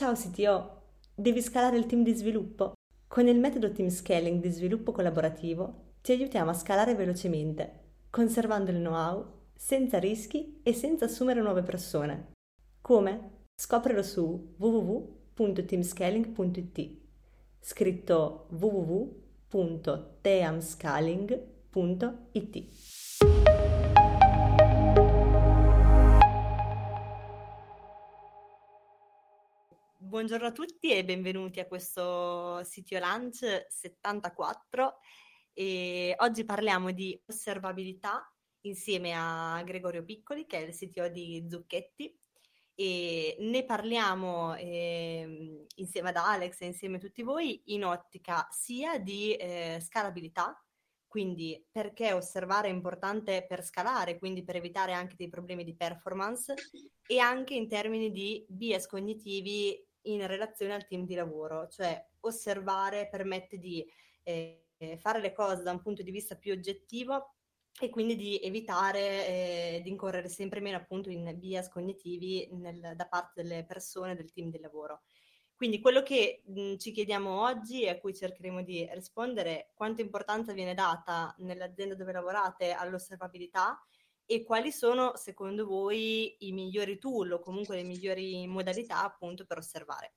Ciao CTO, devi scalare il team di sviluppo? Con il metodo Team Scaling di sviluppo collaborativo ti aiutiamo a scalare velocemente, conservando il know-how, senza rischi e senza assumere nuove persone. Come? Scoprilo su www.teamscaling.it scritto www.teamscaling.it Buongiorno a tutti e benvenuti a questo sito Lunch 74 e oggi parliamo di osservabilità insieme a Gregorio Piccoli che è il CTO di Zucchetti. E ne parliamo eh, insieme ad Alex e insieme a tutti voi in ottica sia di eh, scalabilità, quindi perché osservare è importante per scalare, quindi per evitare anche dei problemi di performance e anche in termini di bias cognitivi in relazione al team di lavoro, cioè osservare permette di eh, fare le cose da un punto di vista più oggettivo e quindi di evitare eh, di incorrere sempre meno appunto in bias cognitivi nel, da parte delle persone del team di lavoro. Quindi quello che mh, ci chiediamo oggi e a cui cercheremo di rispondere è quanta importanza viene data nell'azienda dove lavorate all'osservabilità e quali sono secondo voi i migliori tool o comunque le migliori modalità appunto per osservare.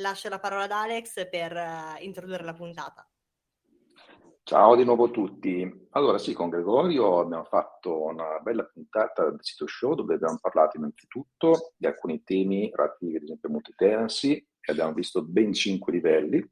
Lascio la parola ad Alex per uh, introdurre la puntata. Ciao di nuovo a tutti. Allora sì, con Gregorio abbiamo fatto una bella puntata del sito show dove abbiamo parlato innanzitutto di alcuni temi relativi ad esempio a multi-tenancy e abbiamo visto ben cinque livelli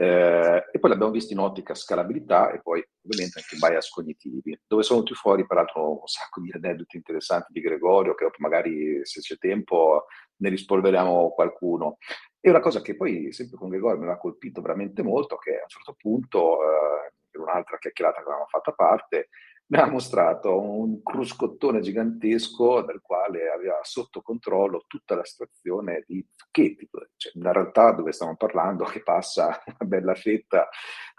eh, e poi l'abbiamo visto in ottica scalabilità e poi ovviamente anche bias cognitivi, dove sono venuti fuori peraltro un sacco di aneddoti interessanti di Gregorio, che magari se c'è tempo ne rispolveriamo qualcuno. E una cosa che poi sempre con Gregorio mi ha colpito veramente molto, che a un certo punto, eh, per un'altra chiacchierata che avevamo fatto a parte, mi ha mostrato un cruscottone gigantesco del quale aveva sotto controllo tutta la situazione di Zucchetti, cioè, in realtà dove stiamo parlando che passa una bella fetta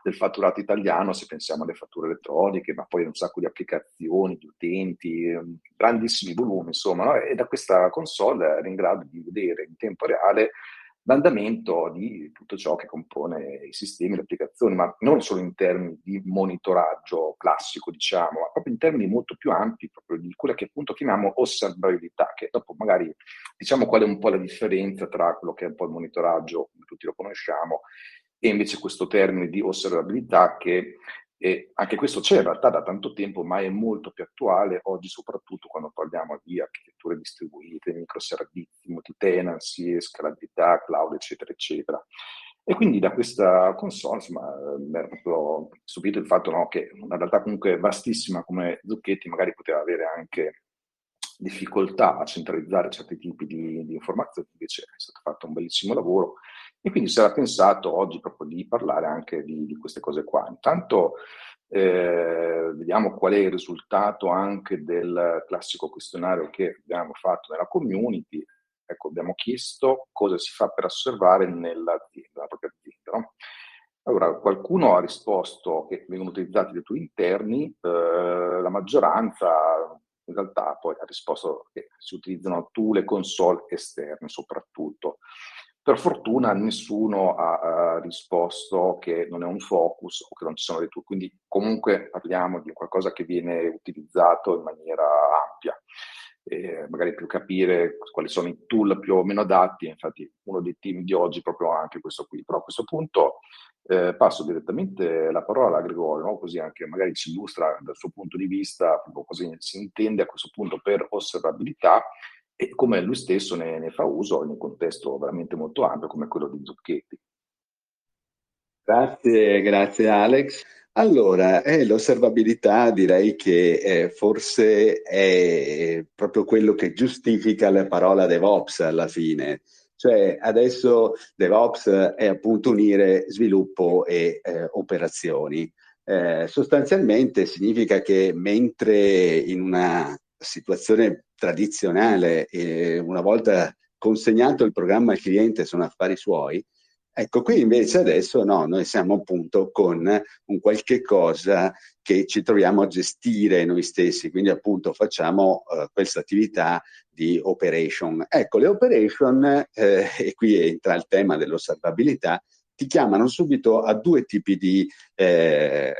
del fatturato italiano se pensiamo alle fatture elettroniche, ma poi un sacco di applicazioni, di utenti, grandissimi volumi, insomma, no? e da questa console era in grado di vedere in tempo reale l'andamento di tutto ciò che compone i sistemi, le applicazioni, ma non solo in termini di monitoraggio classico, diciamo, ma proprio in termini molto più ampi, proprio di quella che appunto chiamiamo osservabilità, che dopo magari diciamo qual è un po' la differenza tra quello che è un po' il monitoraggio, come tutti lo conosciamo, e invece questo termine di osservabilità che e anche questo c'è in realtà da tanto tempo, ma è molto più attuale oggi, soprattutto quando parliamo di architetture distribuite, microservizi, multi-tenancy, scalabilità, cloud, eccetera, eccetera. E quindi da questa console, insomma, mi ha proprio stupito il fatto no, che una realtà comunque vastissima come Zucchetti magari poteva avere anche difficoltà a centralizzare certi tipi di, di informazioni, invece è stato fatto un bellissimo lavoro e quindi si era pensato oggi proprio di parlare anche di, di queste cose qua. Intanto eh, vediamo qual è il risultato anche del classico questionario che abbiamo fatto nella community. Ecco, abbiamo chiesto cosa si fa per osservare nell'azienda, nella propria azienda. No? Allora, qualcuno ha risposto che vengono utilizzati dei tool interni, eh, la maggioranza in realtà poi ha risposto che si utilizzano tool e console esterne soprattutto. Per fortuna nessuno ha, ha, risposto che non è un focus o che non ci sono dei tool, quindi comunque parliamo di qualcosa che viene utilizzato in maniera ampia. Eh, magari più capire quali sono i tool più o meno adatti, infatti uno dei team di oggi è proprio anche questo qui. Però a questo punto eh, passo direttamente la parola a Gregorio, no? così anche magari ci illustra dal suo punto di vista cosa si intende a questo punto per osservabilità e come lui stesso ne, ne, fa uso in un contesto veramente molto ampio come quello di Zucchetti. Grazie, grazie Alex. Allora, eh, l'osservabilità direi che eh, forse è proprio quello che giustifica la parola DevOps alla fine. Cioè adesso DevOps è appunto unire sviluppo e eh, operazioni. Eh, sostanzialmente significa che mentre in una situazione tradizionale, eh, una volta consegnato il programma al cliente sono affari suoi, ecco qui invece adesso no, noi siamo appunto con un qualche cosa che ci troviamo a gestire noi stessi, quindi appunto facciamo uh, questa attività di operation. Ecco, le operation, eh, e qui entra il tema dell'osservabilità, ti chiamano subito a due tipi di eh,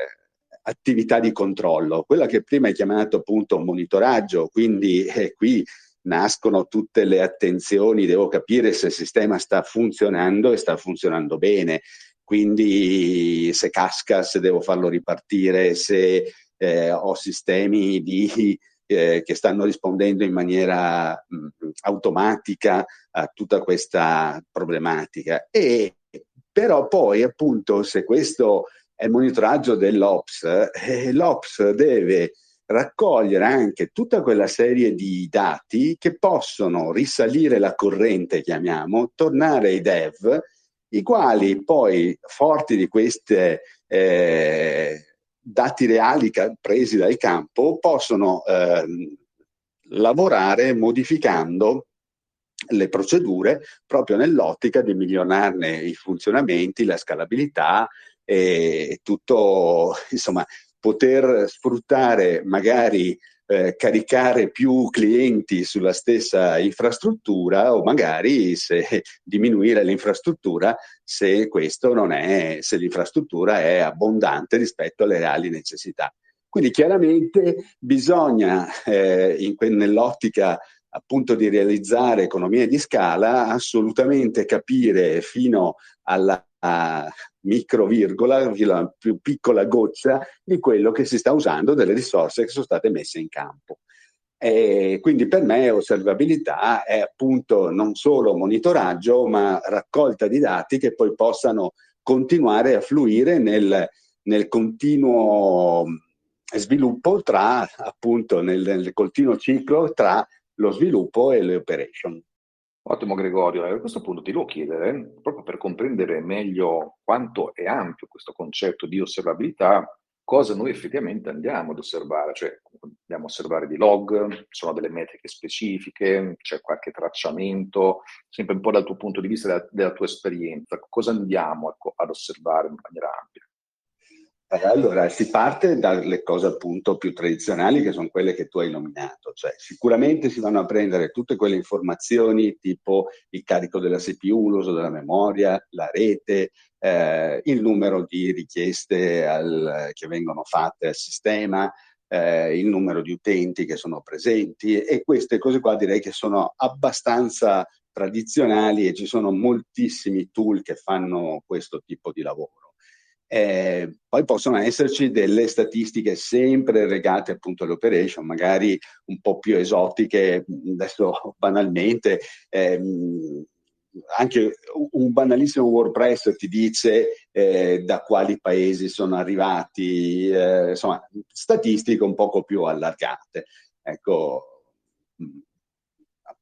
attività di controllo. Quella che prima hai chiamato appunto monitoraggio, quindi eh, qui nascono tutte le attenzioni, devo capire se il sistema sta funzionando e sta funzionando bene, quindi se casca, se devo farlo ripartire, se eh, ho sistemi di, eh, che stanno rispondendo in maniera mh, automatica a tutta questa problematica. E però poi appunto se questo è il monitoraggio dell'Ops, eh, l'Ops deve raccogliere anche tutta quella serie di dati che possono risalire la corrente, chiamiamo, tornare ai dev, i quali poi, forti di questi eh, dati reali presi dal campo, possono eh, lavorare modificando le procedure proprio nell'ottica di migliorarne i funzionamenti, la scalabilità e tutto, insomma, poter sfruttare magari eh, caricare più clienti sulla stessa infrastruttura o magari se diminuire l'infrastruttura se questo non è, se l'infrastruttura è abbondante rispetto alle reali necessità. Quindi chiaramente bisogna eh, in, nell'ottica appunto di realizzare economie di scala, assolutamente capire fino alla micro virgola, la più piccola goccia di quello che si sta usando delle risorse che sono state messe in campo. E quindi per me osservabilità è appunto non solo monitoraggio, ma raccolta di dati che poi possano continuare a fluire nel, nel continuo sviluppo tra appunto nel, nel continuo ciclo tra lo sviluppo e le operation. Ottimo Gregorio, a questo punto ti devo chiedere, proprio per comprendere meglio quanto è ampio questo concetto di osservabilità, cosa noi effettivamente andiamo ad osservare, cioè andiamo a osservare di log, sono delle metriche specifiche, c'è qualche tracciamento, sempre un po' dal tuo punto di vista, della, della tua esperienza, cosa andiamo ad osservare in maniera ampia? Allora, si parte dalle cose appunto più tradizionali che sono quelle che tu hai nominato, cioè sicuramente si vanno a prendere tutte quelle informazioni tipo il carico della CPU, l'uso della memoria, la rete, eh, il numero di richieste al, che vengono fatte al sistema, eh, il numero di utenti che sono presenti e queste cose qua direi che sono abbastanza tradizionali e ci sono moltissimi tool che fanno questo tipo di lavoro. Eh, poi possono esserci delle statistiche sempre legate appunto all'operation, magari un po' più esotiche, adesso banalmente, ehm, anche un banalissimo WordPress ti dice eh, da quali paesi sono arrivati, eh, insomma, statistiche un poco più allargate. Ecco,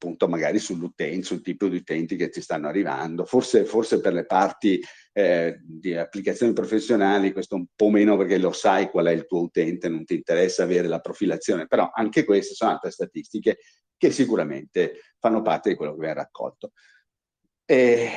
appunto magari sull'utente, sul tipo di utenti che ti stanno arrivando. Forse, forse per le parti eh, di applicazioni professionali questo un po' meno perché lo sai qual è il tuo utente, non ti interessa avere la profilazione, però anche queste sono altre statistiche che sicuramente fanno parte di quello che viene raccolto. E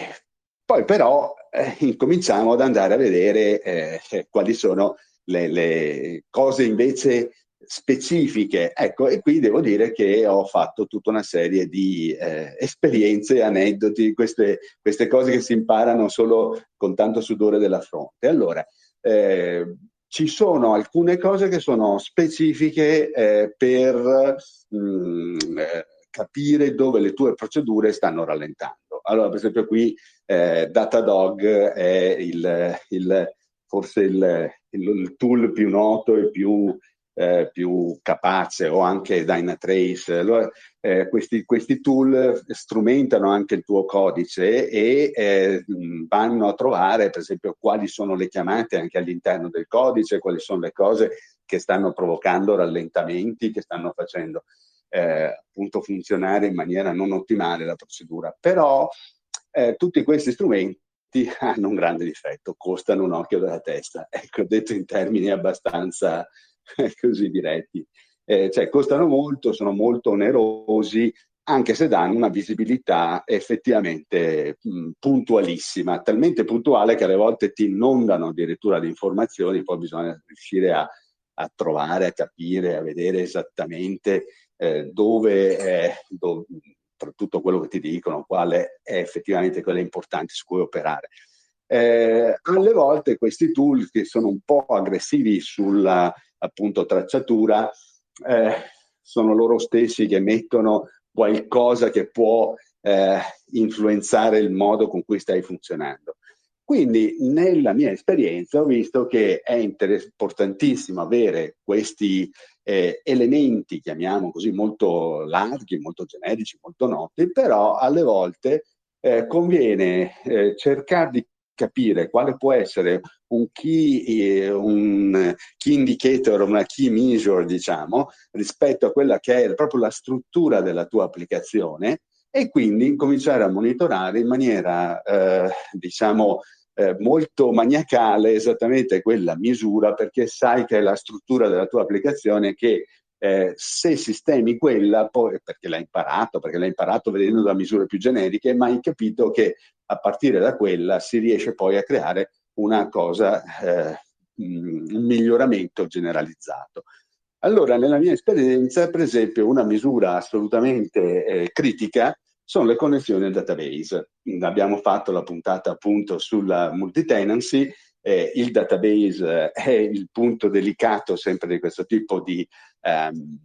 poi però eh, incominciamo ad andare a vedere eh, quali sono le, le cose invece specifiche. Ecco, e qui devo dire che ho fatto tutta una serie di eh, esperienze, aneddoti, queste, queste, cose che si imparano solo con tanto sudore della fronte. Allora, eh, ci sono alcune cose che sono specifiche eh, per mh, mm, eh, capire dove le tue procedure stanno rallentando. Allora, per esempio, qui eh, Datadog è il, il forse il, il, tool più noto e più eh, più capace o anche Dynatrace. Allora, eh, questi, questi, tool strumentano anche il tuo codice e eh, vanno a trovare, per esempio, quali sono le chiamate anche all'interno del codice, quali sono le cose che stanno provocando rallentamenti, che stanno facendo eh, appunto funzionare in maniera non ottimale la procedura. Però eh, tutti questi strumenti hanno un grande difetto, costano un occhio della testa. Ecco, detto in termini abbastanza così diretti. Eh, cioè costano molto, sono molto onerosi, anche se danno una visibilità effettivamente mh, puntualissima, talmente puntuale che alle volte ti inondano addirittura di informazioni, poi bisogna riuscire a, a trovare, a capire, a vedere esattamente eh, dove, eh, dove, tra tutto quello che ti dicono, quale è effettivamente quella importante su cui operare. Eh, alle volte questi tool che sono un po' aggressivi sulla appunto tracciatura eh, sono loro stessi che mettono qualcosa che può eh, influenzare il modo con cui stai funzionando. Quindi nella mia esperienza ho visto che è importantissimo avere questi eh, elementi, chiamiamo così, molto larghi, molto generici, molto noti, però alle volte eh, conviene eh, cercare di capire quale può essere un key, eh, un key indicator, una key measure, diciamo, rispetto a quella che è proprio la struttura della tua applicazione e quindi cominciare a monitorare in maniera, eh, diciamo, eh, molto maniacale esattamente quella misura perché sai che è la struttura della tua applicazione che eh, se sistemi quella, poi, perché l'hai imparato, perché l'hai imparato vedendo da misure più generiche, ma hai capito che a partire da quella si riesce poi a creare una cosa, eh, un miglioramento generalizzato. Allora, nella mia esperienza, per esempio, una misura assolutamente eh, critica sono le connessioni al database. Abbiamo fatto la puntata appunto sulla multitenancy, eh, il database è il punto delicato sempre di questo tipo di ehm,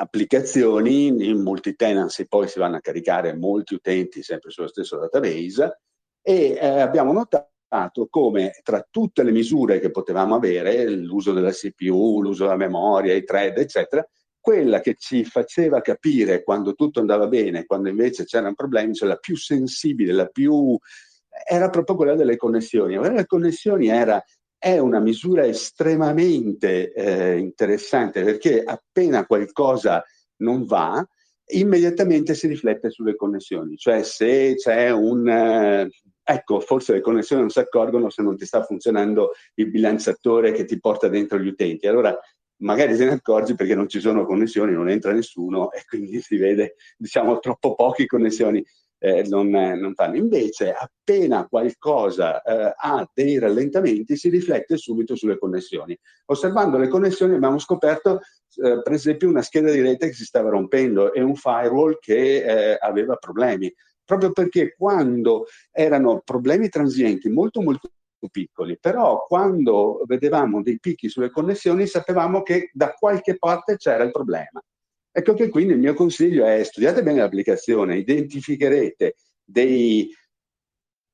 applicazioni, in multitenancy poi si vanno a caricare molti utenti sempre sullo stesso database e eh, abbiamo notato come tra tutte le misure che potevamo avere, l'uso della CPU, l'uso della memoria, i thread, eccetera, quella che ci faceva capire quando tutto andava bene, quando invece c'erano problemi, cioè la più sensibile, la più era proprio quella delle connessioni. Le connessioni era, è una misura estremamente eh, interessante perché appena qualcosa non va, immediatamente si riflette sulle connessioni, cioè se c'è un... Eh, ecco, forse le connessioni non si accorgono se non ti sta funzionando il bilanciatore che ti porta dentro gli utenti. Allora magari se ne accorgi perché non ci sono connessioni, non entra nessuno e quindi si vede, diciamo, troppo poche connessioni eh, non, non, fanno. Invece, appena qualcosa eh, ha dei rallentamenti, si riflette subito sulle connessioni. Osservando le connessioni abbiamo scoperto, eh, per esempio, una scheda di rete che si stava rompendo e un firewall che eh, aveva problemi. Proprio perché quando erano problemi transienti molto molto piccoli, però quando vedevamo dei picchi sulle connessioni sapevamo che da qualche parte c'era il problema. Ecco che quindi il mio consiglio è studiate bene l'applicazione, identificherete dei,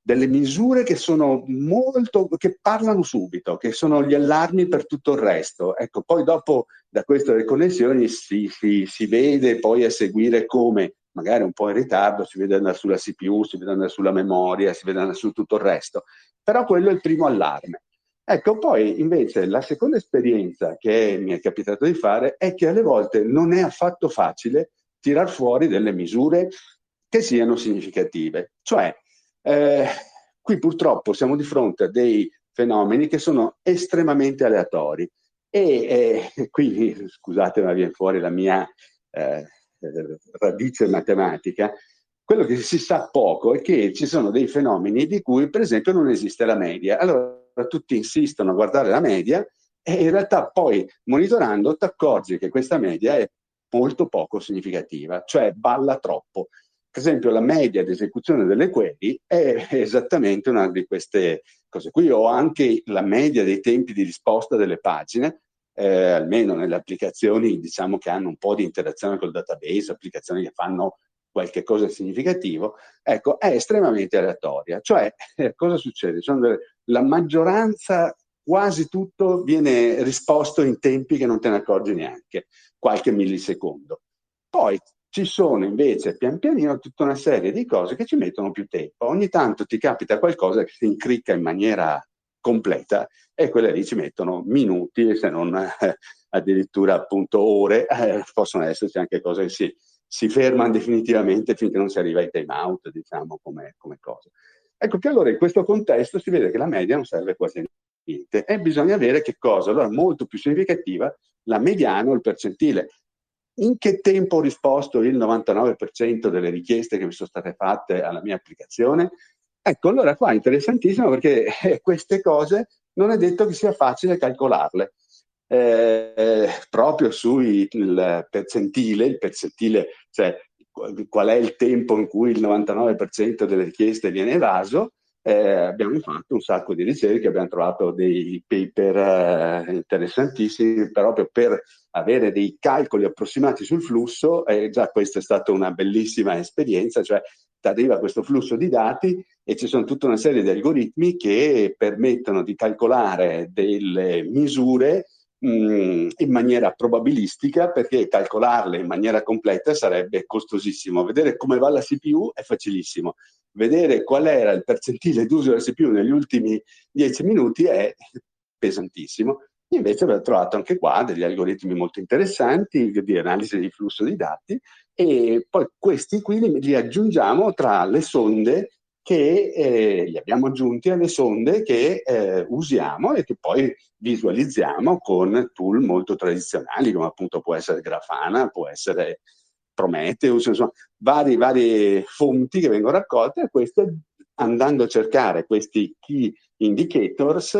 delle misure che sono molto, che parlano subito, che sono gli allarmi per tutto il resto. Ecco, poi dopo da queste connessioni si, si, si vede poi a seguire come magari un po' in ritardo, si vede andare sulla CPU, si vede andare sulla memoria, si vede andare su tutto il resto. Però quello è il primo allarme. Ecco, poi invece la seconda esperienza che mi è capitato di fare è che alle volte non è affatto facile tirar fuori delle misure che siano significative. Cioè, eh, qui purtroppo siamo di fronte a dei fenomeni che sono estremamente aleatori e eh, qui, scusate, ma viene fuori la mia eh, radice matematica, quello che si sa poco è che ci sono dei fenomeni di cui, per esempio, non esiste la media. Allora tutti insistono a guardare la media e in realtà poi monitorando ti accorgi che questa media è molto poco significativa, cioè balla troppo. Per esempio la media di esecuzione delle query è esattamente una di queste cose qui, o anche la media dei tempi di risposta delle pagine, eh, almeno nelle applicazioni diciamo che hanno un po' di interazione col database, applicazioni che fanno qualche cosa di significativo, ecco, è estremamente aleatoria. Cioè, eh, cosa succede? Delle, la maggioranza, quasi tutto, viene risposto in tempi che non te ne accorgi neanche, qualche millisecondo. Poi ci sono invece pian pianino tutta una serie di cose che ci mettono più tempo. Ogni tanto ti capita qualcosa che si incricca in maniera completa e quelle lì ci mettono minuti, se non eh, addirittura appunto ore, eh, possono esserci anche cose che si si fermano definitivamente finché non si arriva ai time out, diciamo, come, come cosa. Ecco che allora in questo contesto si vede che la media non serve quasi a niente e bisogna avere che cosa? Allora molto più significativa la mediana o il percentile. In che tempo ho risposto il 99% delle richieste che mi sono state fatte alla mia applicazione? Ecco, allora qua è interessantissimo perché eh, queste cose non è detto che sia facile calcolarle. eh, proprio sul percentile, il percentile, cioè qual è il tempo in cui il 99% delle richieste viene evaso, eh, abbiamo fatto un sacco di ricerche, abbiamo trovato dei paper eh, interessantissimi proprio per avere dei calcoli approssimati sul flusso e già questa è stata una bellissima esperienza, cioè arriva questo flusso di dati e ci sono tutta una serie di algoritmi che permettono di calcolare delle misure mh, in maniera probabilistica perché calcolarle in maniera completa sarebbe costosissimo. Vedere come va la CPU è facilissimo. Vedere qual era il percentile d'uso della CPU negli ultimi dieci minuti è pesantissimo. Invece abbiamo trovato anche qua degli algoritmi molto interessanti di analisi di flusso di dati e poi questi qui li aggiungiamo tra le sonde che eh, li abbiamo aggiunti alle sonde che eh, usiamo e che poi visualizziamo con tool molto tradizionali come appunto può essere Grafana, può essere Prometheus, insomma vari, varie fonti che vengono raccolte e queste andando a cercare questi key indicators,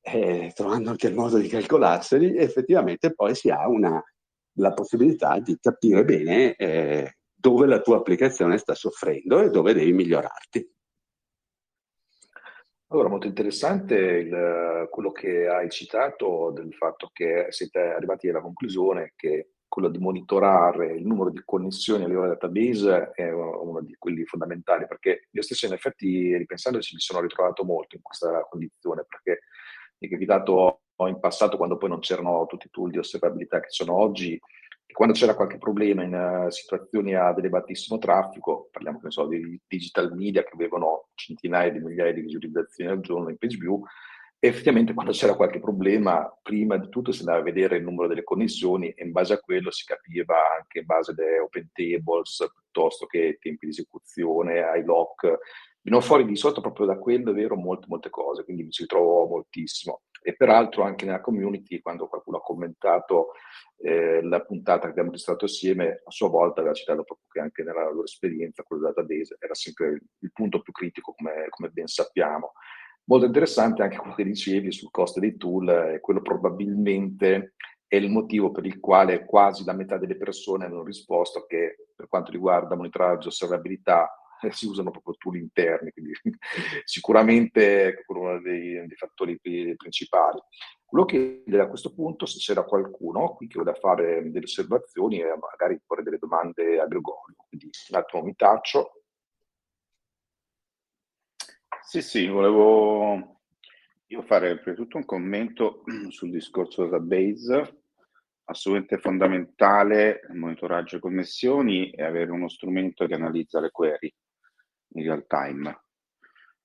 eh, trovando anche il modo di calcolarseli, effettivamente poi si ha una, la possibilità di capire bene eh, dove la tua applicazione sta soffrendo e dove devi migliorarti. Allora, molto interessante il, quello che hai citato del fatto che siete arrivati alla conclusione che quello di monitorare il numero di connessioni a livello database è uno di quelli fondamentali, perché io stesso in effetti, ripensandoci, mi sono ritrovato molto in questa condizione, perché mi è capitato in passato, quando poi non c'erano tutti i tool di osservabilità che sono oggi, quando c'era qualche problema in uh, situazioni ad elevatissimo traffico, parliamo so, di digital media che avevano centinaia di migliaia di visualizzazioni al giorno in PageView, effettivamente quando c'era qualche problema, prima di tutto si andava a vedere il numero delle connessioni e in base a quello si capiva anche in base alle open tables piuttosto che tempi di esecuzione, ai lock. Vino fuori di sotto proprio da quello, è vero, molte, molte cose, quindi mi ci trovo moltissimo. E peraltro anche nella community, quando qualcuno ha commentato eh, la puntata che abbiamo registrato assieme, a sua volta aveva citato proprio che anche nella loro esperienza, quello del database, era sempre il punto più critico, come, come ben sappiamo. Molto interessante anche quello che dicevi sul costo dei tool, e quello probabilmente è il motivo per il quale quasi la metà delle persone hanno risposto che per quanto riguarda monitoraggio e osservabilità eh, si usano proprio tool interni, quindi sicuramente è uno dei, dei, fattori principali. Quello che a questo punto, se c'era qualcuno qui che vuole fare delle osservazioni e magari porre delle domande a Gregorio, quindi un attimo mi taccio. Sì, sì, volevo io fare prima di tutto un commento sul discorso database assolutamente fondamentale il monitoraggio e connessioni e avere uno strumento che analizza le query in real time.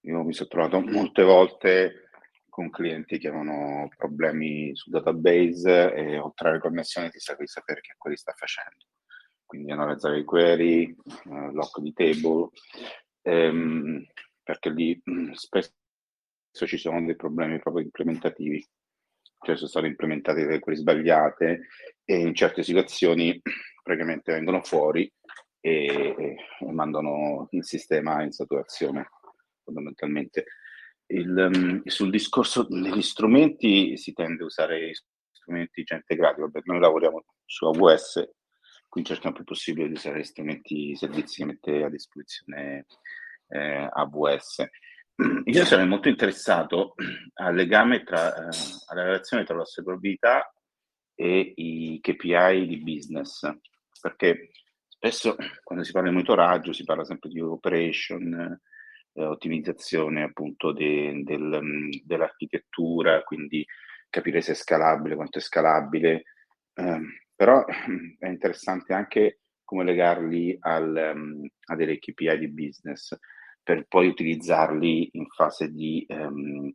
Io mi sono trovato molte volte con clienti che avevano problemi sul database e oltre alle connessioni ti serve di sapere che query sta facendo. Quindi analizzare i query, uh, lock di table, ehm, perché lì mh, spesso ci sono dei problemi proprio implementativi, cioè sono state implementate delle query sbagliate e in certe situazioni praticamente vengono fuori e, e mandano il sistema in saturazione fondamentalmente. Il, um, sul discorso degli strumenti si tende a usare strumenti già integrati, Vabbè, noi lavoriamo su AWS, quindi cerchiamo il più possibile di usare strumenti, i servizi che mette a disposizione eh, AWS. Io sarei molto interessato al legame tra, eh, alla relazione tra l'osservabilità e i KPI di business, perché Spesso quando si parla di monitoraggio si parla sempre di operation, eh, ottimizzazione appunto de, del, mm, dell'architettura, quindi capire se è scalabile, quanto è scalabile, eh, però è interessante anche come legarli al, um, a delle KPI di business per poi utilizzarli in fase di um,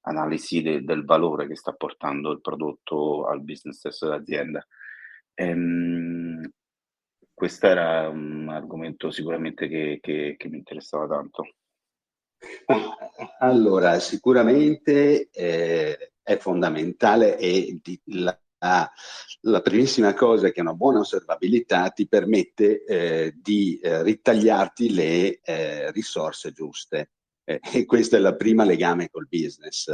analisi de, del valore che sta portando il prodotto al business stesso dell'azienda. Um, questo era un argomento sicuramente che, che, che mi interessava tanto. Allora, sicuramente eh, è fondamentale e di, la, la, primissima cosa è che una buona osservabilità ti permette eh, di eh, ritagliarti le eh, risorse giuste. Eh, e questo è il primo legame col business.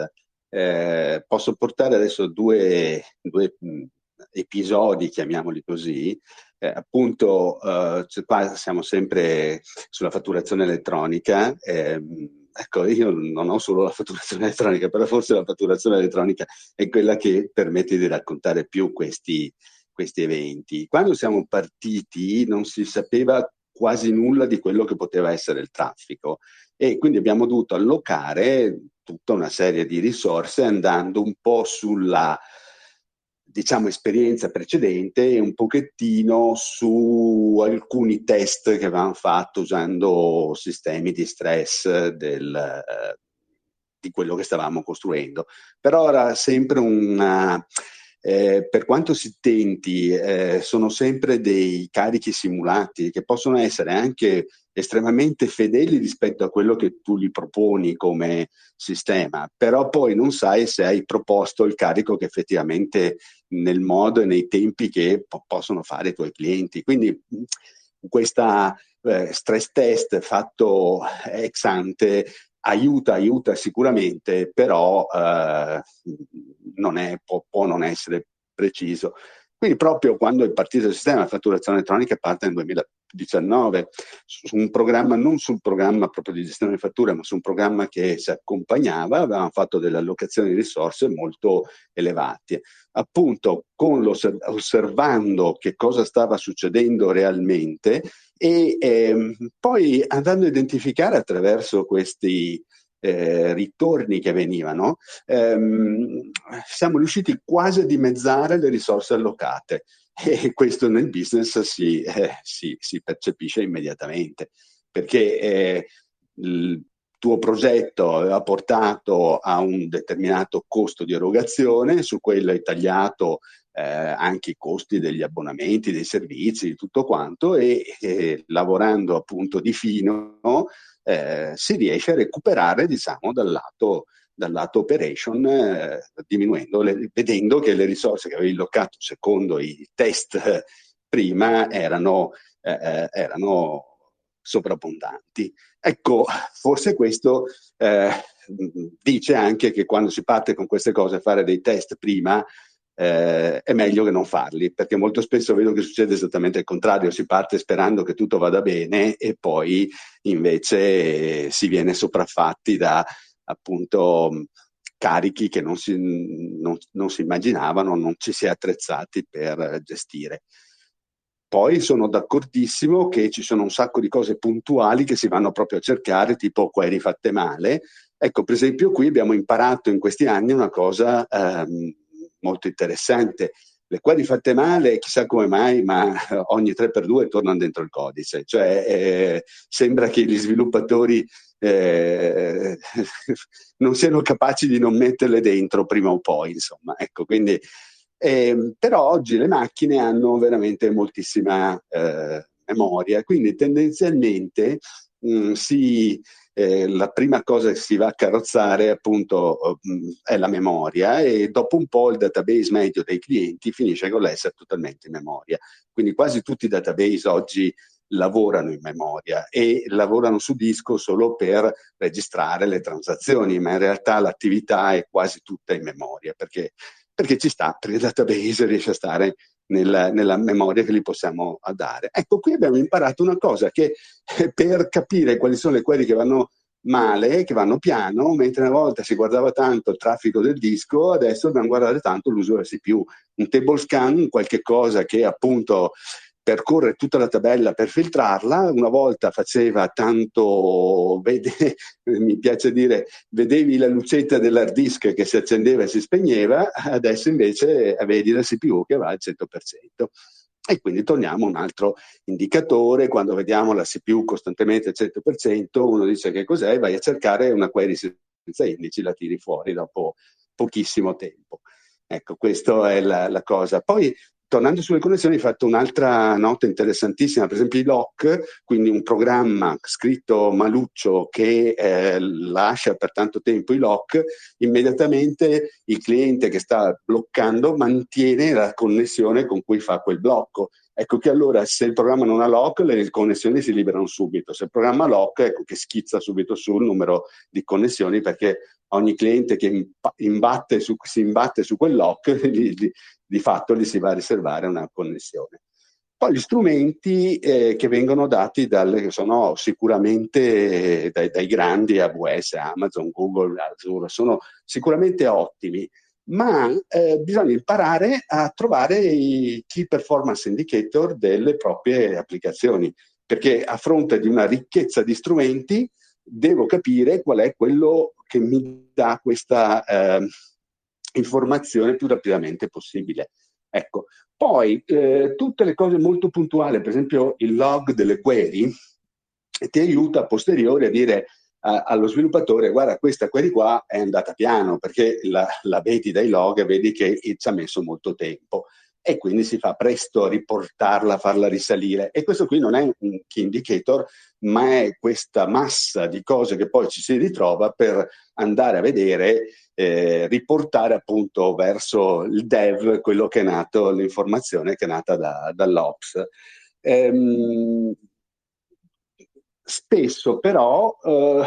eh, posso portare adesso due, due mh, episodi, chiamiamoli così, eh, appunto eh, cioè qua siamo sempre sulla fatturazione elettronica. Ehm, ecco, io non ho solo la fatturazione elettronica, però forse la fatturazione elettronica è quella che permette di raccontare più questi, questi eventi. Quando siamo partiti non si sapeva quasi nulla di quello che poteva essere il traffico e quindi abbiamo dovuto allocare tutta una serie di risorse andando un po' sulla diciamo esperienza precedente e un pochettino su alcuni test che avevamo fatto usando sistemi di stress del, eh, di quello che stavamo costruendo. Però era sempre una, eh, per quanto si tenti, eh, sono sempre dei carichi simulati che possono essere anche estremamente fedeli rispetto a quello che tu gli proponi come sistema, però poi non sai se hai proposto il carico che effettivamente nel modo e nei tempi che po- possono fare i tuoi clienti. Quindi questa eh, stress test fatto ex ante aiuta, aiuta sicuramente, però eh, non è, può, può, non essere preciso. Quindi proprio quando è partito il sistema di fatturazione elettronica parte nel 2019, su un programma, non sul programma proprio di gestione di fatture, ma su un programma che si accompagnava, avevamo fatto delle allocazioni di risorse molto elevate. Appunto, osservando che cosa stava succedendo realmente e ehm, poi andando a identificare attraverso questi eh, ritorni che venivano, ehm, siamo riusciti quasi a dimezzare le risorse allocate e questo nel business si, eh, si, si percepisce immediatamente perché eh, il tuo progetto aveva portato a un determinato costo di erogazione, su quello hai tagliato eh, anche i costi degli abbonamenti, dei servizi, di tutto quanto e, e lavorando appunto di fino eh, si riesce a recuperare diciamo dal lato, dal lato operation eh, diminuendo le, vedendo che le risorse che avevi bloccato secondo i test prima erano, eh, eh, erano sovrabbondanti. Ecco, forse questo eh, dice anche che quando si parte con queste cose fare dei test prima eh, è meglio che non farli, perché molto spesso vedo che succede esattamente il contrario, si parte sperando che tutto vada bene e poi invece si viene sopraffatti da appunto carichi che non si, non, non si immaginavano, non ci si è attrezzati per gestire. Poi sono d'accordissimo che ci sono un sacco di cose puntuali che si vanno proprio a cercare, tipo query fatte male. Ecco, per esempio, qui abbiamo imparato in questi anni una cosa ehm, molto interessante. Le query fatte male, chissà come mai, ma ogni 3x2 tornano dentro il codice. Cioè, eh, sembra che gli sviluppatori eh, non siano capaci di non metterle dentro prima o poi, insomma. Ecco, quindi, eh, però oggi le macchine hanno veramente moltissima eh, memoria, quindi tendenzialmente mh, si eh, la prima cosa che si va a carrozzare appunto mm, è la memoria e dopo un po' il database medio dei clienti finisce con l'essere totalmente in memoria. Quindi quasi tutti i database oggi lavorano in memoria e lavorano su disco solo per registrare le transazioni, ma in realtà l'attività è quasi tutta in memoria perché, perché ci sta, perché il database riesce a stare nella, nella, memoria che gli possiamo dare. Ecco, qui abbiamo imparato una cosa che eh, per capire quali sono le query che vanno male, che vanno piano, mentre una volta si guardava tanto il traffico del disco, adesso dobbiamo guardare tanto l'uso della CPU. Un table scan, qualche cosa che appunto percorre tutta la tabella per filtrarla, una volta faceva tanto, vede, mi piace dire, vedevi la lucetta dell'hard disk che si accendeva e si spegneva, adesso invece vedi la CPU che va al 100%. E quindi torniamo a un altro indicatore, quando vediamo la CPU costantemente al 100%, uno dice che cos'è, vai a cercare una query senza indici, la tiri fuori dopo pochissimo tempo. Ecco, questa è la, la cosa. Poi tornando sulle connessioni, hai fatto un'altra nota interessantissima, per esempio i lock, quindi un programma scritto maluccio che eh, lascia per tanto tempo i lock, immediatamente il cliente che sta bloccando mantiene la connessione con cui fa quel blocco. Ecco che allora se il programma non ha lock, le connessioni si liberano subito. Se il programma ha lock, ecco che schizza subito sul numero di connessioni perché ogni cliente che imbatte su, si imbatte su quel lock, di, di, fatto gli si va a riservare una connessione. Poi gli strumenti eh, che vengono dati dalle, che sono sicuramente eh, dai, dai grandi AWS, Amazon, Google, Azure, sono sicuramente ottimi ma eh, bisogna imparare a trovare i key performance indicator delle proprie applicazioni, perché a fronte di una ricchezza di strumenti devo capire qual è quello che mi dà questa eh, informazione più rapidamente possibile. Ecco. Poi eh, tutte le cose molto puntuali, per esempio il log delle query, ti aiuta a posteriori a dire allo sviluppatore guarda questa query qua è andata piano perché la, la vedi dai log e vedi che ci ha messo molto tempo e quindi si fa presto a riportarla, a farla risalire. E questo qui non è un key indicator, ma è questa massa di cose che poi ci si ritrova per andare a vedere, eh, riportare appunto verso il dev quello che è nato, l'informazione che è nata da, dall'Ops. Ehm, Spesso però eh,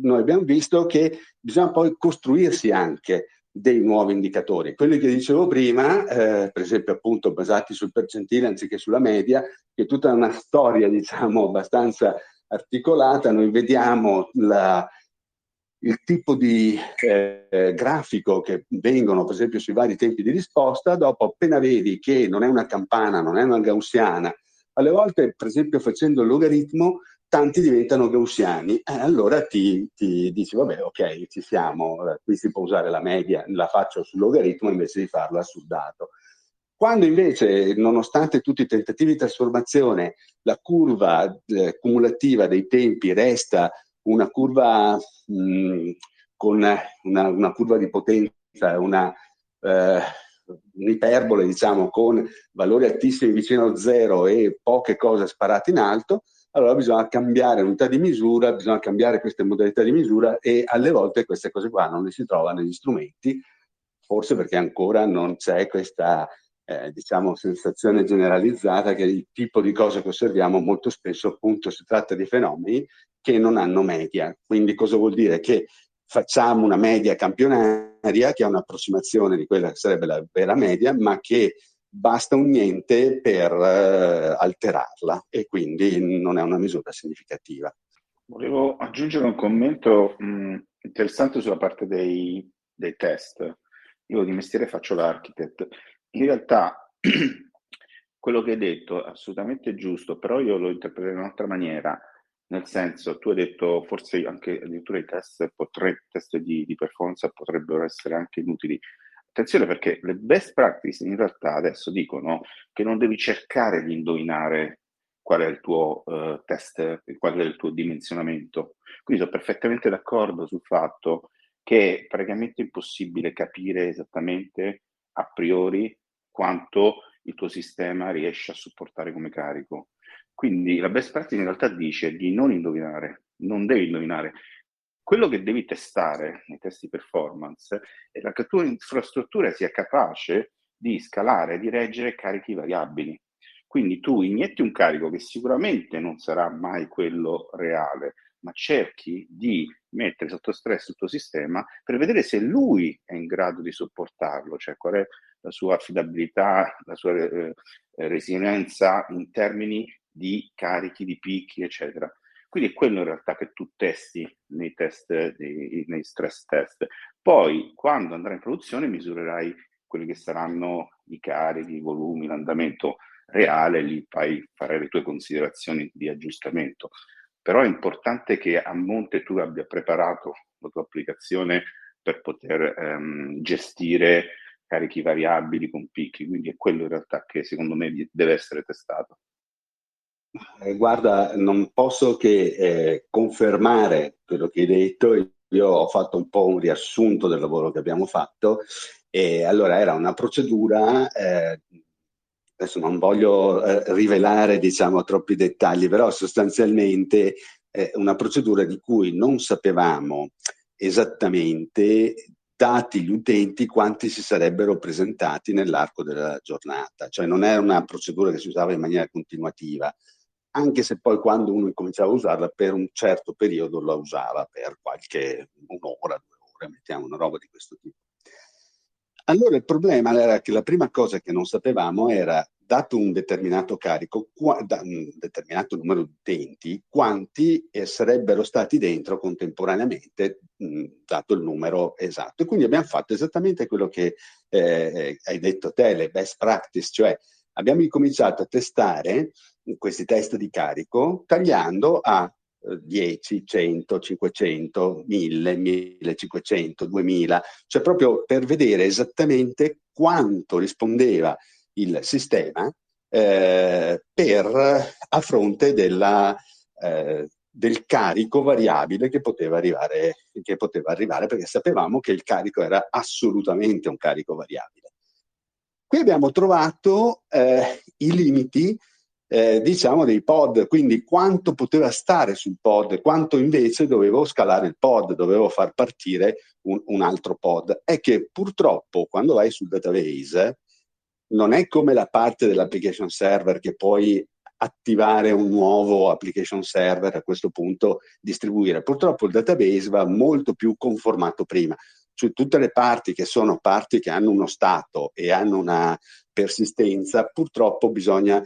noi abbiamo visto che bisogna poi costruirsi anche dei nuovi indicatori. Quelli che dicevo prima, eh, per esempio appunto basati sul percentile anziché sulla media, che è tutta una storia diciamo abbastanza articolata, noi vediamo la, il tipo di eh, grafico che vengono per esempio sui vari tempi di risposta, dopo appena vedi che non è una campana, non è una gaussiana, alle volte per esempio facendo il logaritmo tanti diventano gaussiani, eh, allora ti, ti, dici, vabbè, ok, ci siamo, eh, qui si può usare la media, la faccio sul logaritmo invece di farla sul dato. Quando invece, nonostante tutti i tentativi di trasformazione, la curva eh, cumulativa dei tempi resta una curva mh, mm, con una, una, curva di potenza, una, eh, un'iperbole, diciamo, con valori altissimi vicino a zero e poche cose sparate in alto, allora bisogna cambiare l'unità di misura, bisogna cambiare queste modalità di misura e alle volte queste cose qua non le si trovano negli strumenti, forse perché ancora non c'è questa eh, diciamo, sensazione generalizzata che il tipo di cose che osserviamo molto spesso appunto si tratta di fenomeni che non hanno media. Quindi cosa vuol dire? Che facciamo una media campionaria che è un'approssimazione di quella che sarebbe la vera media, ma che basta un niente per eh, alterarla e quindi non è una misura significativa. Volevo aggiungere un commento mh, interessante sulla parte dei, dei, test. Io di mestiere faccio l'architect. In realtà quello che hai detto è assolutamente giusto, però io lo interpreto in un'altra maniera. Nel senso, tu hai detto forse anche addirittura i test, potre, test di, di performance potrebbero essere anche inutili. Attenzione perché le best practice in realtà adesso dicono che non devi cercare di indovinare qual è il tuo uh, test, qual è il tuo dimensionamento. Quindi sono perfettamente d'accordo sul fatto che è praticamente impossibile capire esattamente a priori quanto il tuo sistema riesce a supportare come carico. Quindi la best practice in realtà dice di non indovinare, non devi indovinare, quello che devi testare nei test di performance è che la tua infrastruttura sia capace di scalare di reggere carichi variabili. Quindi tu inietti un carico che sicuramente non sarà mai quello reale, ma cerchi di mettere sotto stress il tuo sistema per vedere se lui è in grado di sopportarlo, cioè qual è la sua affidabilità, la sua eh, resilienza in termini di carichi, di picchi, eccetera. Quindi è quello in realtà che tu testi nei, test, nei, stress test. Poi, quando andrà in produzione, misurerai quelli che saranno i carichi, i volumi, l'andamento reale, lì poi farai le tue considerazioni di aggiustamento. Però è importante che a monte tu abbia preparato la tua applicazione per poter ehm, gestire carichi variabili con picchi, quindi è quello in realtà che secondo me deve essere testato. Eh, guarda, non posso che eh, confermare quello che hai detto. Io ho fatto un po' un riassunto del lavoro che abbiamo fatto. E allora era una procedura eh, adesso non voglio eh, rivelare diciamo, troppi dettagli, però sostanzialmente è una procedura di cui non sapevamo esattamente, dati gli utenti, quanti si sarebbero presentati nell'arco della giornata. Cioè non è una procedura che si usava in maniera continuativa, anche se poi quando uno cominciava a usarla per un certo periodo la usava per qualche un'ora, due ore, mettiamo una roba di questo tipo. Allora il problema era che la prima cosa che non sapevamo era, dato un determinato carico, qua, da, un determinato numero di utenti, quanti eh, sarebbero stati dentro contemporaneamente, mh, dato il numero esatto. E quindi abbiamo fatto esattamente quello che eh, hai detto te, le best practice, cioè abbiamo incominciato a testare questi test di carico tagliando a 10, 100, 500, 1000, 1500, 2000, cioè proprio per vedere esattamente quanto rispondeva il sistema eh, per, a fronte della, eh, del carico variabile che poteva, arrivare, che poteva arrivare, perché sapevamo che il carico era assolutamente un carico variabile. Qui abbiamo trovato eh, i limiti eh, diciamo dei pod, quindi quanto poteva stare sul pod, quanto invece dovevo scalare il pod, dovevo far partire un, un altro pod. È che purtroppo quando vai sul database non è come la parte dell'application server che puoi attivare un nuovo application server a questo punto distribuire. Purtroppo il database va molto più conformato prima. Cioè, tutte le parti che sono parti che hanno uno stato e hanno una persistenza, purtroppo bisogna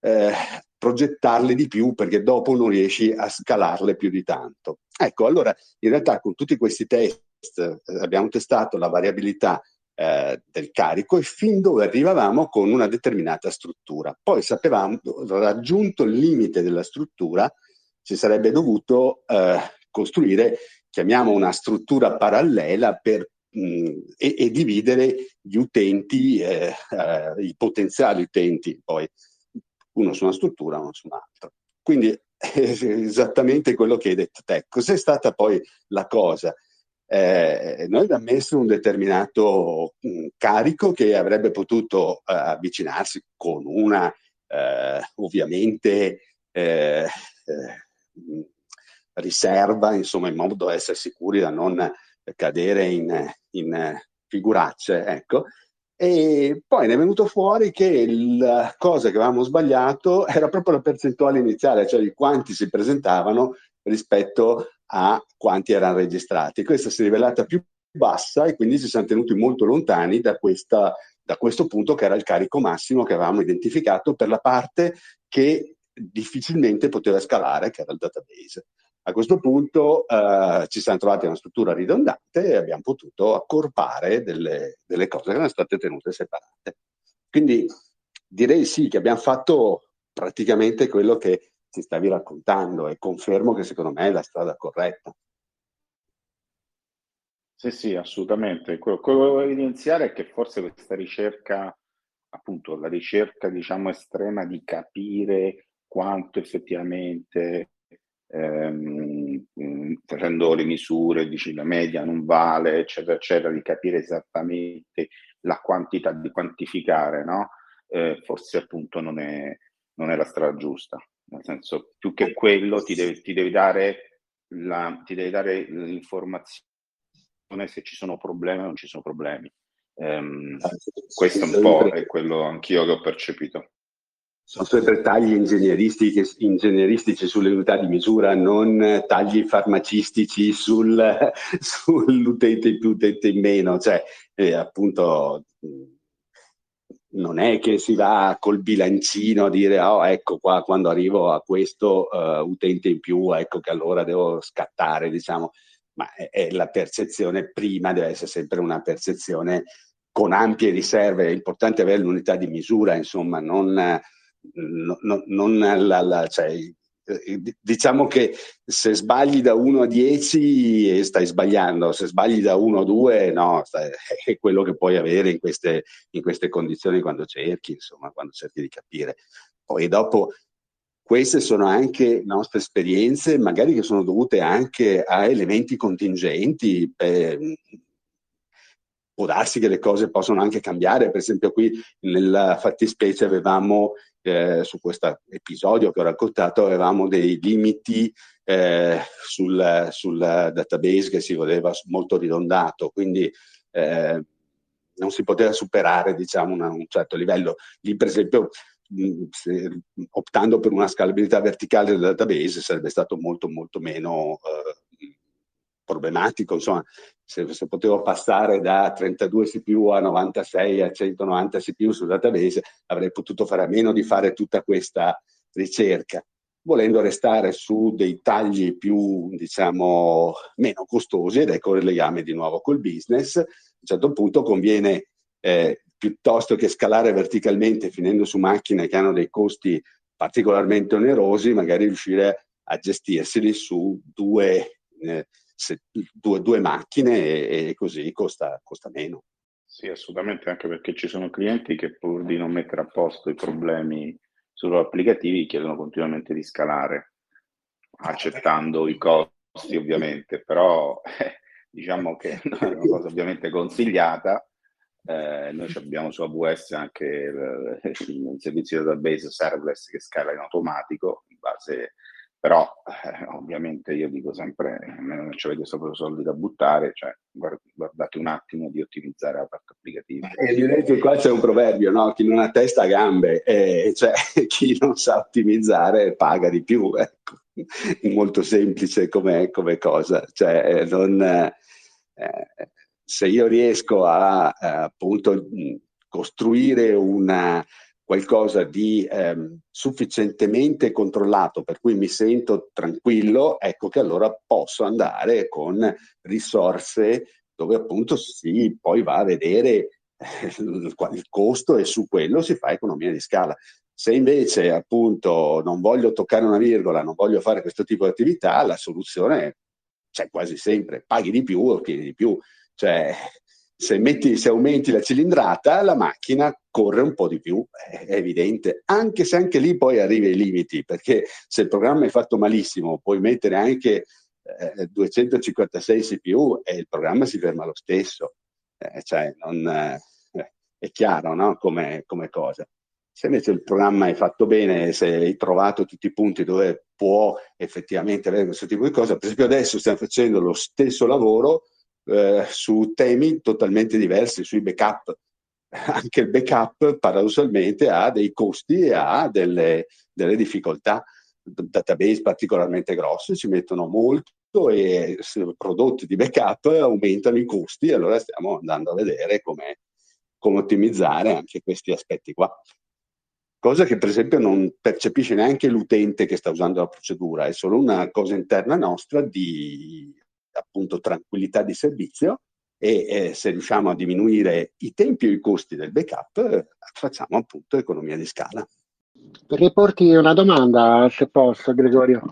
eh, progettarle di più perché dopo non riesci a scalarle più di tanto. Ecco, allora in realtà con tutti questi test eh, abbiamo testato la variabilità eh, del carico e fin dove arrivavamo con una determinata struttura. Poi sapevamo, raggiunto il limite della struttura, si sarebbe dovuto eh, costruire, chiamiamo una struttura parallela per mh, e, e, dividere gli utenti, eh, eh i potenziali utenti poi uno su una struttura, uno su un'altra. Quindi è esattamente quello che hai detto te. Cos'è stata poi la cosa? Eh, noi abbiamo messo un determinato um, carico che avrebbe potuto uh, avvicinarsi con una, ovviamente, eh, eh, riserva, insomma, in modo da essere sicuri da non cadere in, in figuracce, ecco. E poi ne è venuto fuori che la cosa che avevamo sbagliato era proprio la percentuale iniziale, cioè di quanti si presentavano rispetto a quanti erano registrati. Questa si è rivelata più bassa e quindi ci siamo tenuti molto lontani da, questa, da questo punto che era il carico massimo che avevamo identificato per la parte che difficilmente poteva scalare, che era il database. A questo punto eh, ci siamo trovati in una struttura ridondante e abbiamo potuto accorpare delle, delle cose che erano state tenute separate. Quindi direi sì che abbiamo fatto praticamente quello che ci stavi raccontando e confermo che secondo me è la strada corretta. Sì, sì, assolutamente. Quello, che volevo evidenziare è che forse questa ricerca, appunto, la ricerca, diciamo, estrema di capire quanto effettivamente ehm, mm, facendo le misure, dici la media non vale, eccetera, eccetera, di capire esattamente la quantità, di quantificare, no? Eh, forse appunto non è, non è, la strada giusta. Nel senso, più che quello ti devi, ti devi dare, la, ti devi dare l'informazione se ci sono problemi o non ci sono problemi. Um, questo un po' è quello anch'io che ho percepito sono sempre tagli ingegneristici sulle unità di misura, non tagli farmacistici sul, sull'utente più, utente in meno. Cioè, eh, appunto, non è che si va col bilancino a dire, oh, ecco qua, quando arrivo a questo uh, utente in più, ecco che allora devo scattare, diciamo. Ma è, è la percezione prima, deve essere sempre una percezione con ampie riserve. È importante avere l'unità di misura, insomma, non no, no, non la, la, cioè, eh, diciamo che se sbagli da 1 a 10 eh, stai sbagliando, se sbagli da 1 a 2 no, è quello che puoi avere in queste, in queste condizioni quando cerchi, insomma, quando cerchi di capire. Poi dopo queste sono anche nostre esperienze, magari che sono dovute anche a elementi contingenti. Per, può darsi che le cose possono anche cambiare. Per esempio, qui nella fattispecie avevamo, eh, su questo episodio che ho raccontato, avevamo dei limiti eh, sul, sul, database che si voleva molto ridondato, quindi eh, non si poteva superare diciamo, una, un certo livello. Lì, per esempio, se, optando per una scalabilità verticale del database sarebbe stato molto molto meno eh, problematico, insomma, se, se, potevo passare da 32 CPU a 96 a 190 CPU sul database, avrei potuto fare a meno di fare tutta questa ricerca. Volendo restare su dei tagli più, diciamo, meno costosi, ed ecco il legame di nuovo col business, a un certo punto conviene, eh, piuttosto che scalare verticalmente finendo su macchine che hanno dei costi particolarmente onerosi, magari riuscire a gestirseli su due eh, se, due, due, macchine e, e così costa, costa meno. Sì, assolutamente, anche perché ci sono clienti che pur di non mettere a posto i problemi sui loro applicativi chiedono continuamente di scalare, accettando i costi ovviamente, però eh, diciamo che è una cosa ovviamente consigliata. Eh, noi abbiamo su AWS anche il, il servizio database serverless che scala in automatico in base però eh, ovviamente io dico sempre, non ci avete solo soldi da buttare, cioè guardate un attimo di ottimizzare la parte applicativa. E direi che qua c'è un proverbio, no? chi non ha testa ha gambe, e cioè chi non sa ottimizzare paga di più, ecco. molto semplice come, come cosa. Cioè, non, eh, se io riesco a, a appunto costruire una, qualcosa di ehm, sufficientemente controllato per cui mi sento tranquillo, ecco che allora posso andare con risorse dove appunto si poi va a vedere eh, il, costo e su quello si fa economia di scala. Se invece appunto non voglio toccare una virgola, non voglio fare questo tipo di attività, la soluzione c'è quasi sempre, paghi di più o ottieni di più. Cioè, se, metti, se, aumenti la cilindrata, la macchina corre un po' di più, è evidente, anche se anche lì poi arrivi ai limiti, perché se il programma è fatto malissimo, puoi mettere anche eh, 256 CPU e il programma si ferma lo stesso. Eh, cioè, non, eh, è chiaro no? come, come cosa. Se invece il programma è fatto bene, se hai trovato tutti i punti dove può effettivamente avere questo tipo di cosa, per esempio adesso stiamo facendo lo stesso lavoro, eh, su temi totalmente diversi, sui backup. Anche il backup paradossalmente ha dei costi e ha delle, delle difficoltà. Database particolarmente grossi ci mettono molto e prodotti di backup aumentano i costi, allora stiamo andando a vedere come, come ottimizzare anche questi aspetti qua. Cosa che per esempio non percepisce neanche l'utente che sta usando la procedura, è solo una cosa interna nostra di appunto tranquillità di servizio e eh, se riusciamo a diminuire i tempi o i costi del backup eh, facciamo appunto economia di scala. Per porti una domanda se posso Gregorio.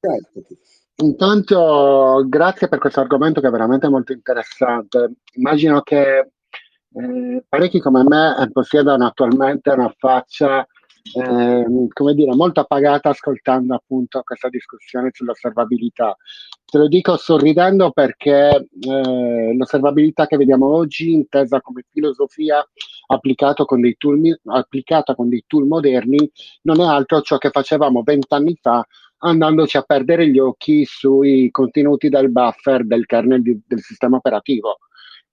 Certo. Intanto grazie per questo argomento che è veramente molto interessante. Immagino che eh, parecchi come me possiedano attualmente una faccia eh, come dire, molto appagata ascoltando appunto questa discussione sull'osservabilità. Te lo dico sorridendo perché eh, l'osservabilità che vediamo oggi, intesa come filosofia applicato con dei tool, applicata con dei tool moderni, non è altro ciò che facevamo vent'anni fa andandoci a perdere gli occhi sui contenuti del buffer del kernel di, del sistema operativo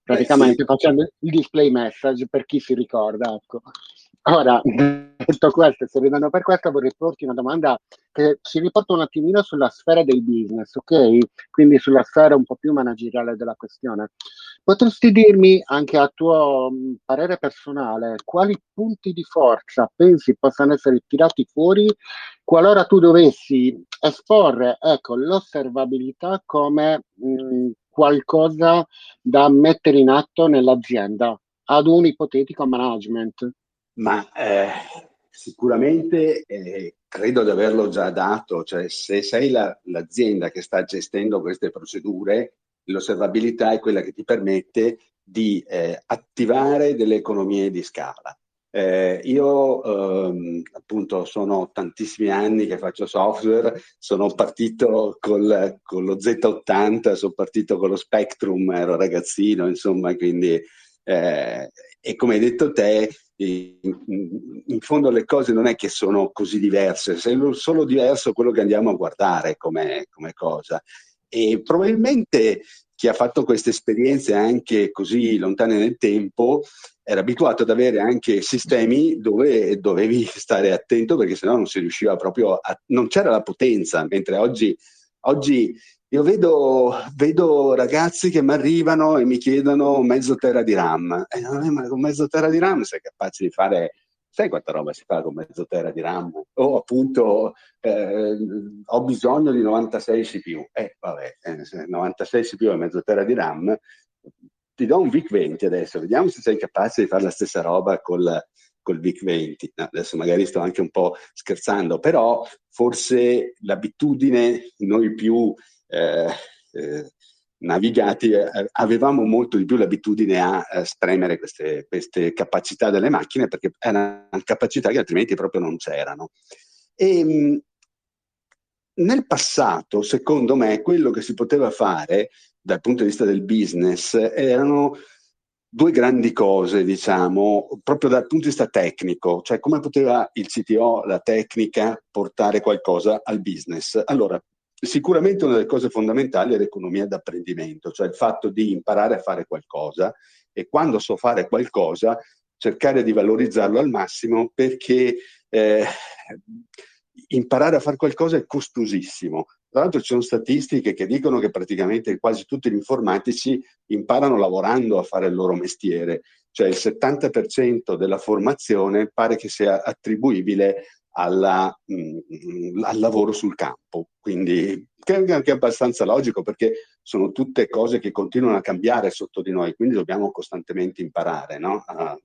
praticamente eh sì. facendo il display message per chi si ricorda. Ecco. Ora, detto questo, sorridendo per questo, vorrei porti una domanda che ci riporta un attimino sulla sfera del business, ok? Quindi sulla sfera un po' più manageriale della questione. Potresti dirmi, anche a tuo mm, parere personale, quali punti di forza pensi possano essere tirati fuori qualora tu dovessi esporre ecco, l'osservabilità come mh, mm, qualcosa da mettere in atto nell'azienda ad un ipotetico management? Ma eh, sicuramente eh, credo di averlo già dato, cioè se sei la, l'azienda che sta gestendo queste procedure, l'osservabilità è quella che ti permette di eh, attivare delle economie di scala. Eh, io ehm, appunto sono tantissimi anni che faccio software, sono partito col, con lo Z80, sono partito con lo Spectrum, ero ragazzino, insomma, quindi Eh, e come hai detto te, in, in, fondo le cose non è che sono così diverse, è solo diverso quello che andiamo a guardare come, come cosa. E probabilmente chi ha fatto queste esperienze anche così lontane nel tempo era abituato ad avere anche sistemi dove dovevi stare attento perché sennò non si riusciva proprio a... non c'era la potenza, mentre oggi, oggi io vedo, vedo, ragazzi che mi arrivano e mi chiedono mezzo tera di RAM. E eh, ma con mezzo tera di RAM sei capace di fare sai quanta roba si fa con mezzo tera di RAM? O appunto eh, ho bisogno di 96 CPU. Eh, vabbè, eh, 96 CPU e mezzo tera di RAM, ti do un VIC-20 adesso, vediamo se sei capace di fare la stessa roba col, col VIC-20. No, adesso magari sto anche un po' scherzando, però forse l'abitudine, noi più... Eh, eh, navigati, eh, avevamo molto di più l'abitudine a, a spremere queste, queste, capacità delle macchine perché erano capacità che altrimenti proprio non c'erano. E, ehm, nel passato, secondo me, quello che si poteva fare dal punto di vista del business erano due grandi cose, diciamo, proprio dal punto di vista tecnico, cioè come poteva il CTO, la tecnica, portare qualcosa al business. Allora, Sicuramente una delle cose fondamentali è l'economia d'apprendimento, cioè il fatto di imparare a fare qualcosa e quando so fare qualcosa cercare di valorizzarlo al massimo perché eh, imparare a fare qualcosa è costosissimo. Tra l'altro ci sono statistiche che dicono che praticamente quasi tutti gli informatici imparano lavorando a fare il loro mestiere, cioè il 70% della formazione pare che sia attribuibile alla, mh, mm, al lavoro sul campo. Quindi, che è anche abbastanza logico perché sono tutte cose che continuano a cambiare sotto di noi, quindi dobbiamo costantemente imparare no? uh,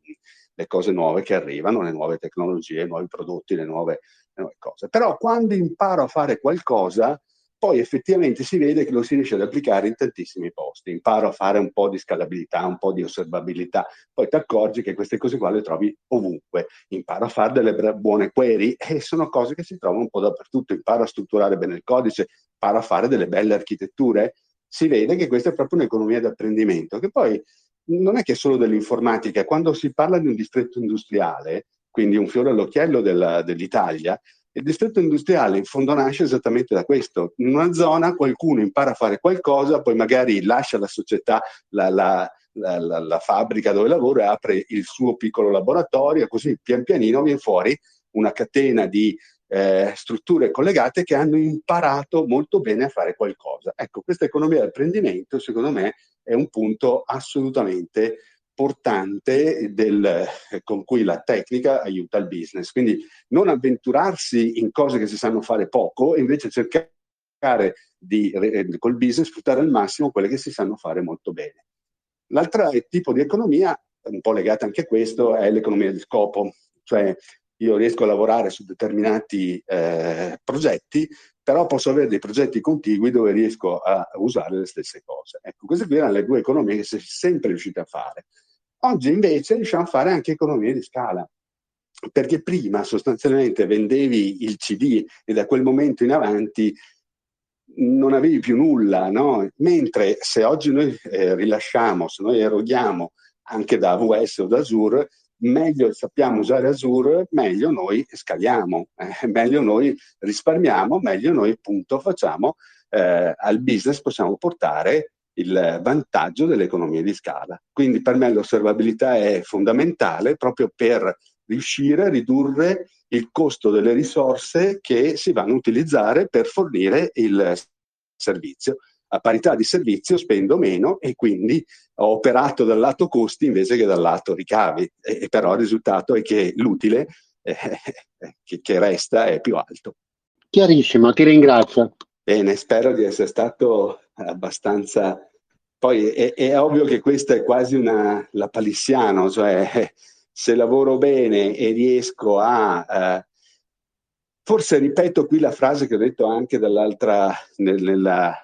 le cose nuove che arrivano, le nuove tecnologie, i nuovi prodotti, le nuove, le nuove cose. Però quando imparo a fare qualcosa, poi effettivamente si vede che lo si riesce ad applicare in tantissimi posti. Imparo a fare un po' di scalabilità, un po' di osservabilità, poi ti accorgi che queste cose qua le trovi ovunque. Imparo a fare delle buone query e sono cose che si trovano un po' dappertutto. Imparo a strutturare bene il codice, imparo a fare delle belle architetture. Si vede che questa è proprio un'economia d'apprendimento, che poi non è che è solo dell'informatica. Quando si parla di un distretto industriale, quindi un fiore all'occhiello della, dell'Italia, il distretto industriale in fondo nasce esattamente da questo. In una zona qualcuno impara a fare qualcosa, poi magari lascia la società, la, la, la, la fabbrica dove lavora e apre il suo piccolo laboratorio, così pian pianino viene fuori una catena di eh, strutture collegate che hanno imparato molto bene a fare qualcosa. Ecco, questa economia del apprendimento, secondo me, è un punto assolutamente portante del, con cui la tecnica aiuta il business. Quindi non avventurarsi in cose che si sanno fare poco e invece cercare di, col business, sfruttare al massimo quelle che si sanno fare molto bene. L'altro tipo di economia, un po' legata anche a questo, è l'economia di scopo, cioè io riesco a lavorare su determinati eh, progetti, però posso avere dei progetti contigui dove riesco a usare le stesse cose. Ecco, queste qui erano le due economie che si è sempre riusciti a fare. Oggi invece riusciamo a fare anche economie di scala, perché prima sostanzialmente vendevi il CD e da quel momento in avanti non avevi più nulla, no? mentre se oggi noi eh, rilasciamo, se noi eroghiamo anche da AWS o da Azure, meglio sappiamo usare Azure, meglio noi scaliamo, eh, meglio noi risparmiamo, meglio noi appunto facciamo eh, al business possiamo portare il vantaggio delle economie di scala. Quindi per me l'osservabilità è fondamentale proprio per riuscire a ridurre il costo delle risorse che si vanno a utilizzare per fornire il servizio. A parità di servizio spendo meno e quindi ho operato dal lato costi invece che dal lato ricavi, e, però il risultato è che l'utile eh, che, che resta è più alto. Chiarissimo, ti ringrazio. Bene, spero di essere stato abbastanza... Poi è, è ovvio che questa è quasi una la palissiano, cioè se lavoro bene e riesco a... Eh, forse ripeto qui la frase che ho detto anche dall'altra, nel, nella,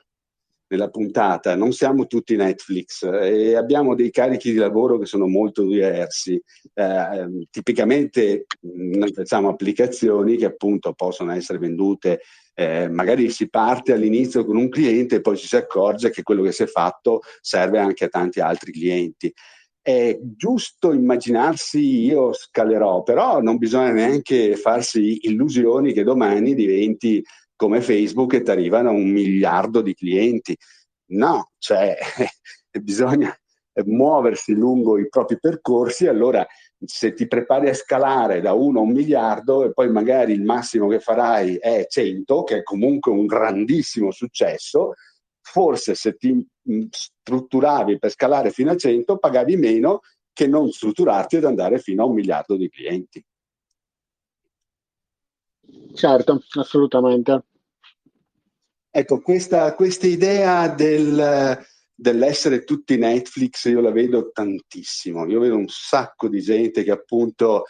nella puntata, non siamo tutti Netflix e abbiamo dei carichi di lavoro che sono molto diversi. Eh, tipicamente noi facciamo applicazioni che appunto possono essere vendute, eh, magari si parte all'inizio con un cliente e poi ci si accorge che quello che si è fatto serve anche a tanti altri clienti. è giusto immaginarsi io scalerò, però non bisogna neanche farsi illusioni che domani diventi come Facebook e ti arrivano un miliardo di clienti. No, cioè bisogna muoversi lungo i propri percorsi, allora se ti prepari a scalare da 1 a un miliardo e poi magari il massimo che farai è 100, che è comunque un grandissimo successo, forse se ti mm, strutturavi per scalare fino a 100 pagavi meno che non strutturarti ed andare fino a un miliardo di clienti. Certo, assolutamente. Ecco, questa, questa idea del, dell'essere tutti Netflix io la vedo tantissimo. Io vedo un sacco di gente che appunto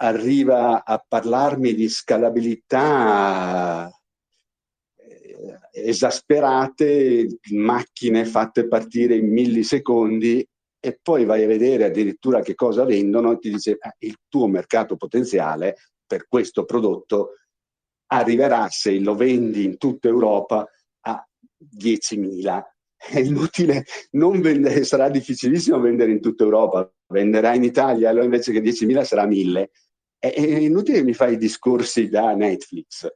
arriva a parlarmi di scalabilità eh, esasperate, macchine fatte partire in millisecondi e poi vai a vedere addirittura che cosa vendono e ti dice eh, il tuo mercato potenziale per questo prodotto arriverà se lo vendi in tutta Europa a 10.000 è inutile, non vendere, sarà difficilissimo vendere in tutta Europa, venderà in Italia, allora invece che 10.000 sarà 1.000. È, è inutile che mi fai discorsi da Netflix.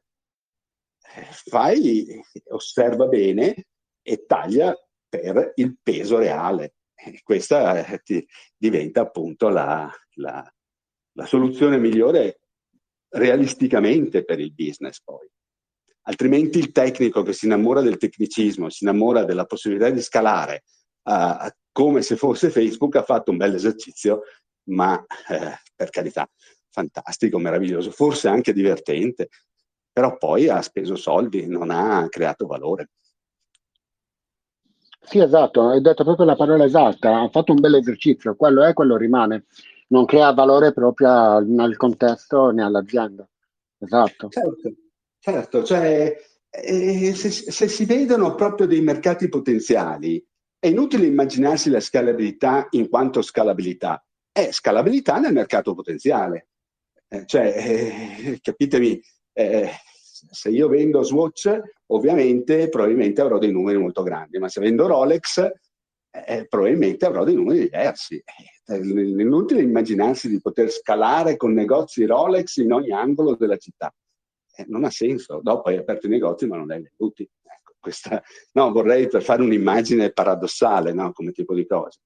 Fai, osserva bene e taglia per il peso reale. E questa eh, ti, diventa appunto la, la, la soluzione migliore realisticamente per il business poi. Altrimenti il tecnico che si innamora del tecnicismo, si innamora della possibilità di scalare uh, come se fosse Facebook, ha fatto un bel esercizio, ma eh, per carità, fantastico, meraviglioso, forse anche divertente, però poi ha speso soldi, non ha creato valore. Sì, esatto, hai detto proprio la parola esatta, ha fatto un bel esercizio, quello è, quello rimane, non crea valore proprio nel contesto né all'azienda. Esatto. Certo. Certo, cioè eh, se, se, si vedono proprio dei mercati potenziali, è inutile immaginarsi la scalabilità in quanto scalabilità, è scalabilità nel mercato potenziale. Eh, cioè, eh, capitemi, eh, se io vendo Swatch, ovviamente probabilmente avrò dei numeri molto grandi, ma se vendo Rolex, eh, probabilmente avrò dei numeri diversi. È inutile immaginarsi di poter scalare con negozi Rolex in ogni angolo della città eh, non ha senso. Dopo hai aperto i negozi ma non hai venduti. Ecco, questa, no, vorrei per fare un'immagine paradossale no, come tipo di cosa.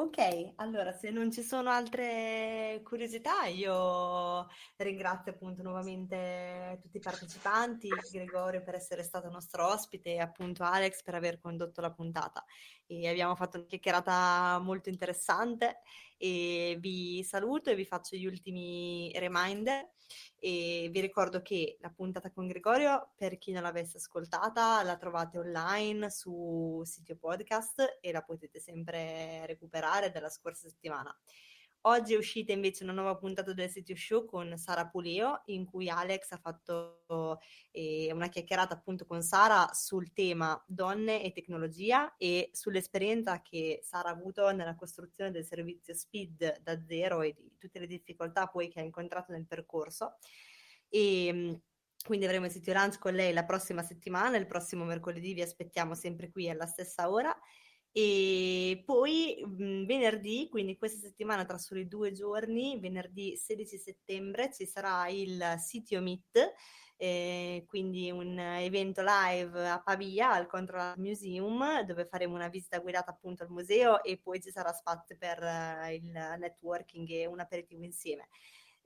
Ok, allora se non ci sono altre curiosità, io ringrazio appunto nuovamente tutti i partecipanti, Gregorio per essere stato nostro ospite e appunto Alex per aver condotto la puntata. E abbiamo fatto una chiacchierata molto interessante e vi saluto e vi faccio gli ultimi reminder e vi ricordo che la puntata con Gregorio, per chi non l'avesse ascoltata, la trovate online su sito podcast e la potete sempre recuperare dalla scorsa settimana. Oggi è uscita invece una nuova puntata del Sitio Show con Sara Puleo, in cui Alex ha fatto eh, una chiacchierata appunto con Sara sul tema donne e tecnologia e sull'esperienza che Sara ha avuto nella costruzione del servizio Speed da zero e di tutte le difficoltà poi che ha incontrato nel percorso. E, ehm, quindi avremo il sito lunch con lei la prossima settimana, il prossimo mercoledì vi aspettiamo sempre qui alla stessa ora e poi mh, venerdì, quindi questa settimana tra soli due giorni, venerdì 16 settembre, ci sarà il Sitio Meet, eh, quindi un evento live a Pavia al Control Museum dove faremo una visita guidata appunto al museo e poi ci sarà spazio per uh, il networking e un aperitivo insieme.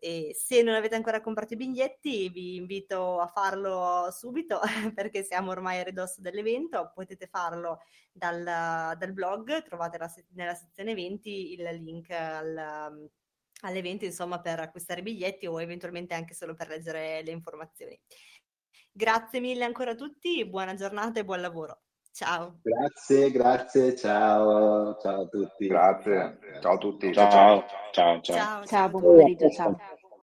E se non avete ancora comprato i biglietti, vi invito a farlo subito perché siamo ormai a ridosso dell'evento. Potete farlo dal, dal blog, trovate la, nella sezione eventi il link al, all'evento insomma per acquistare i biglietti o eventualmente anche solo per leggere le informazioni. Grazie mille ancora a tutti, buona giornata e buon lavoro. Ciao. Grazie, grazie, ciao, ciao a tutti. Grazie, ciao a tutti. Ciao, ciao, ciao. Ciao, ciao, ciao buon pomeriggio, ciao.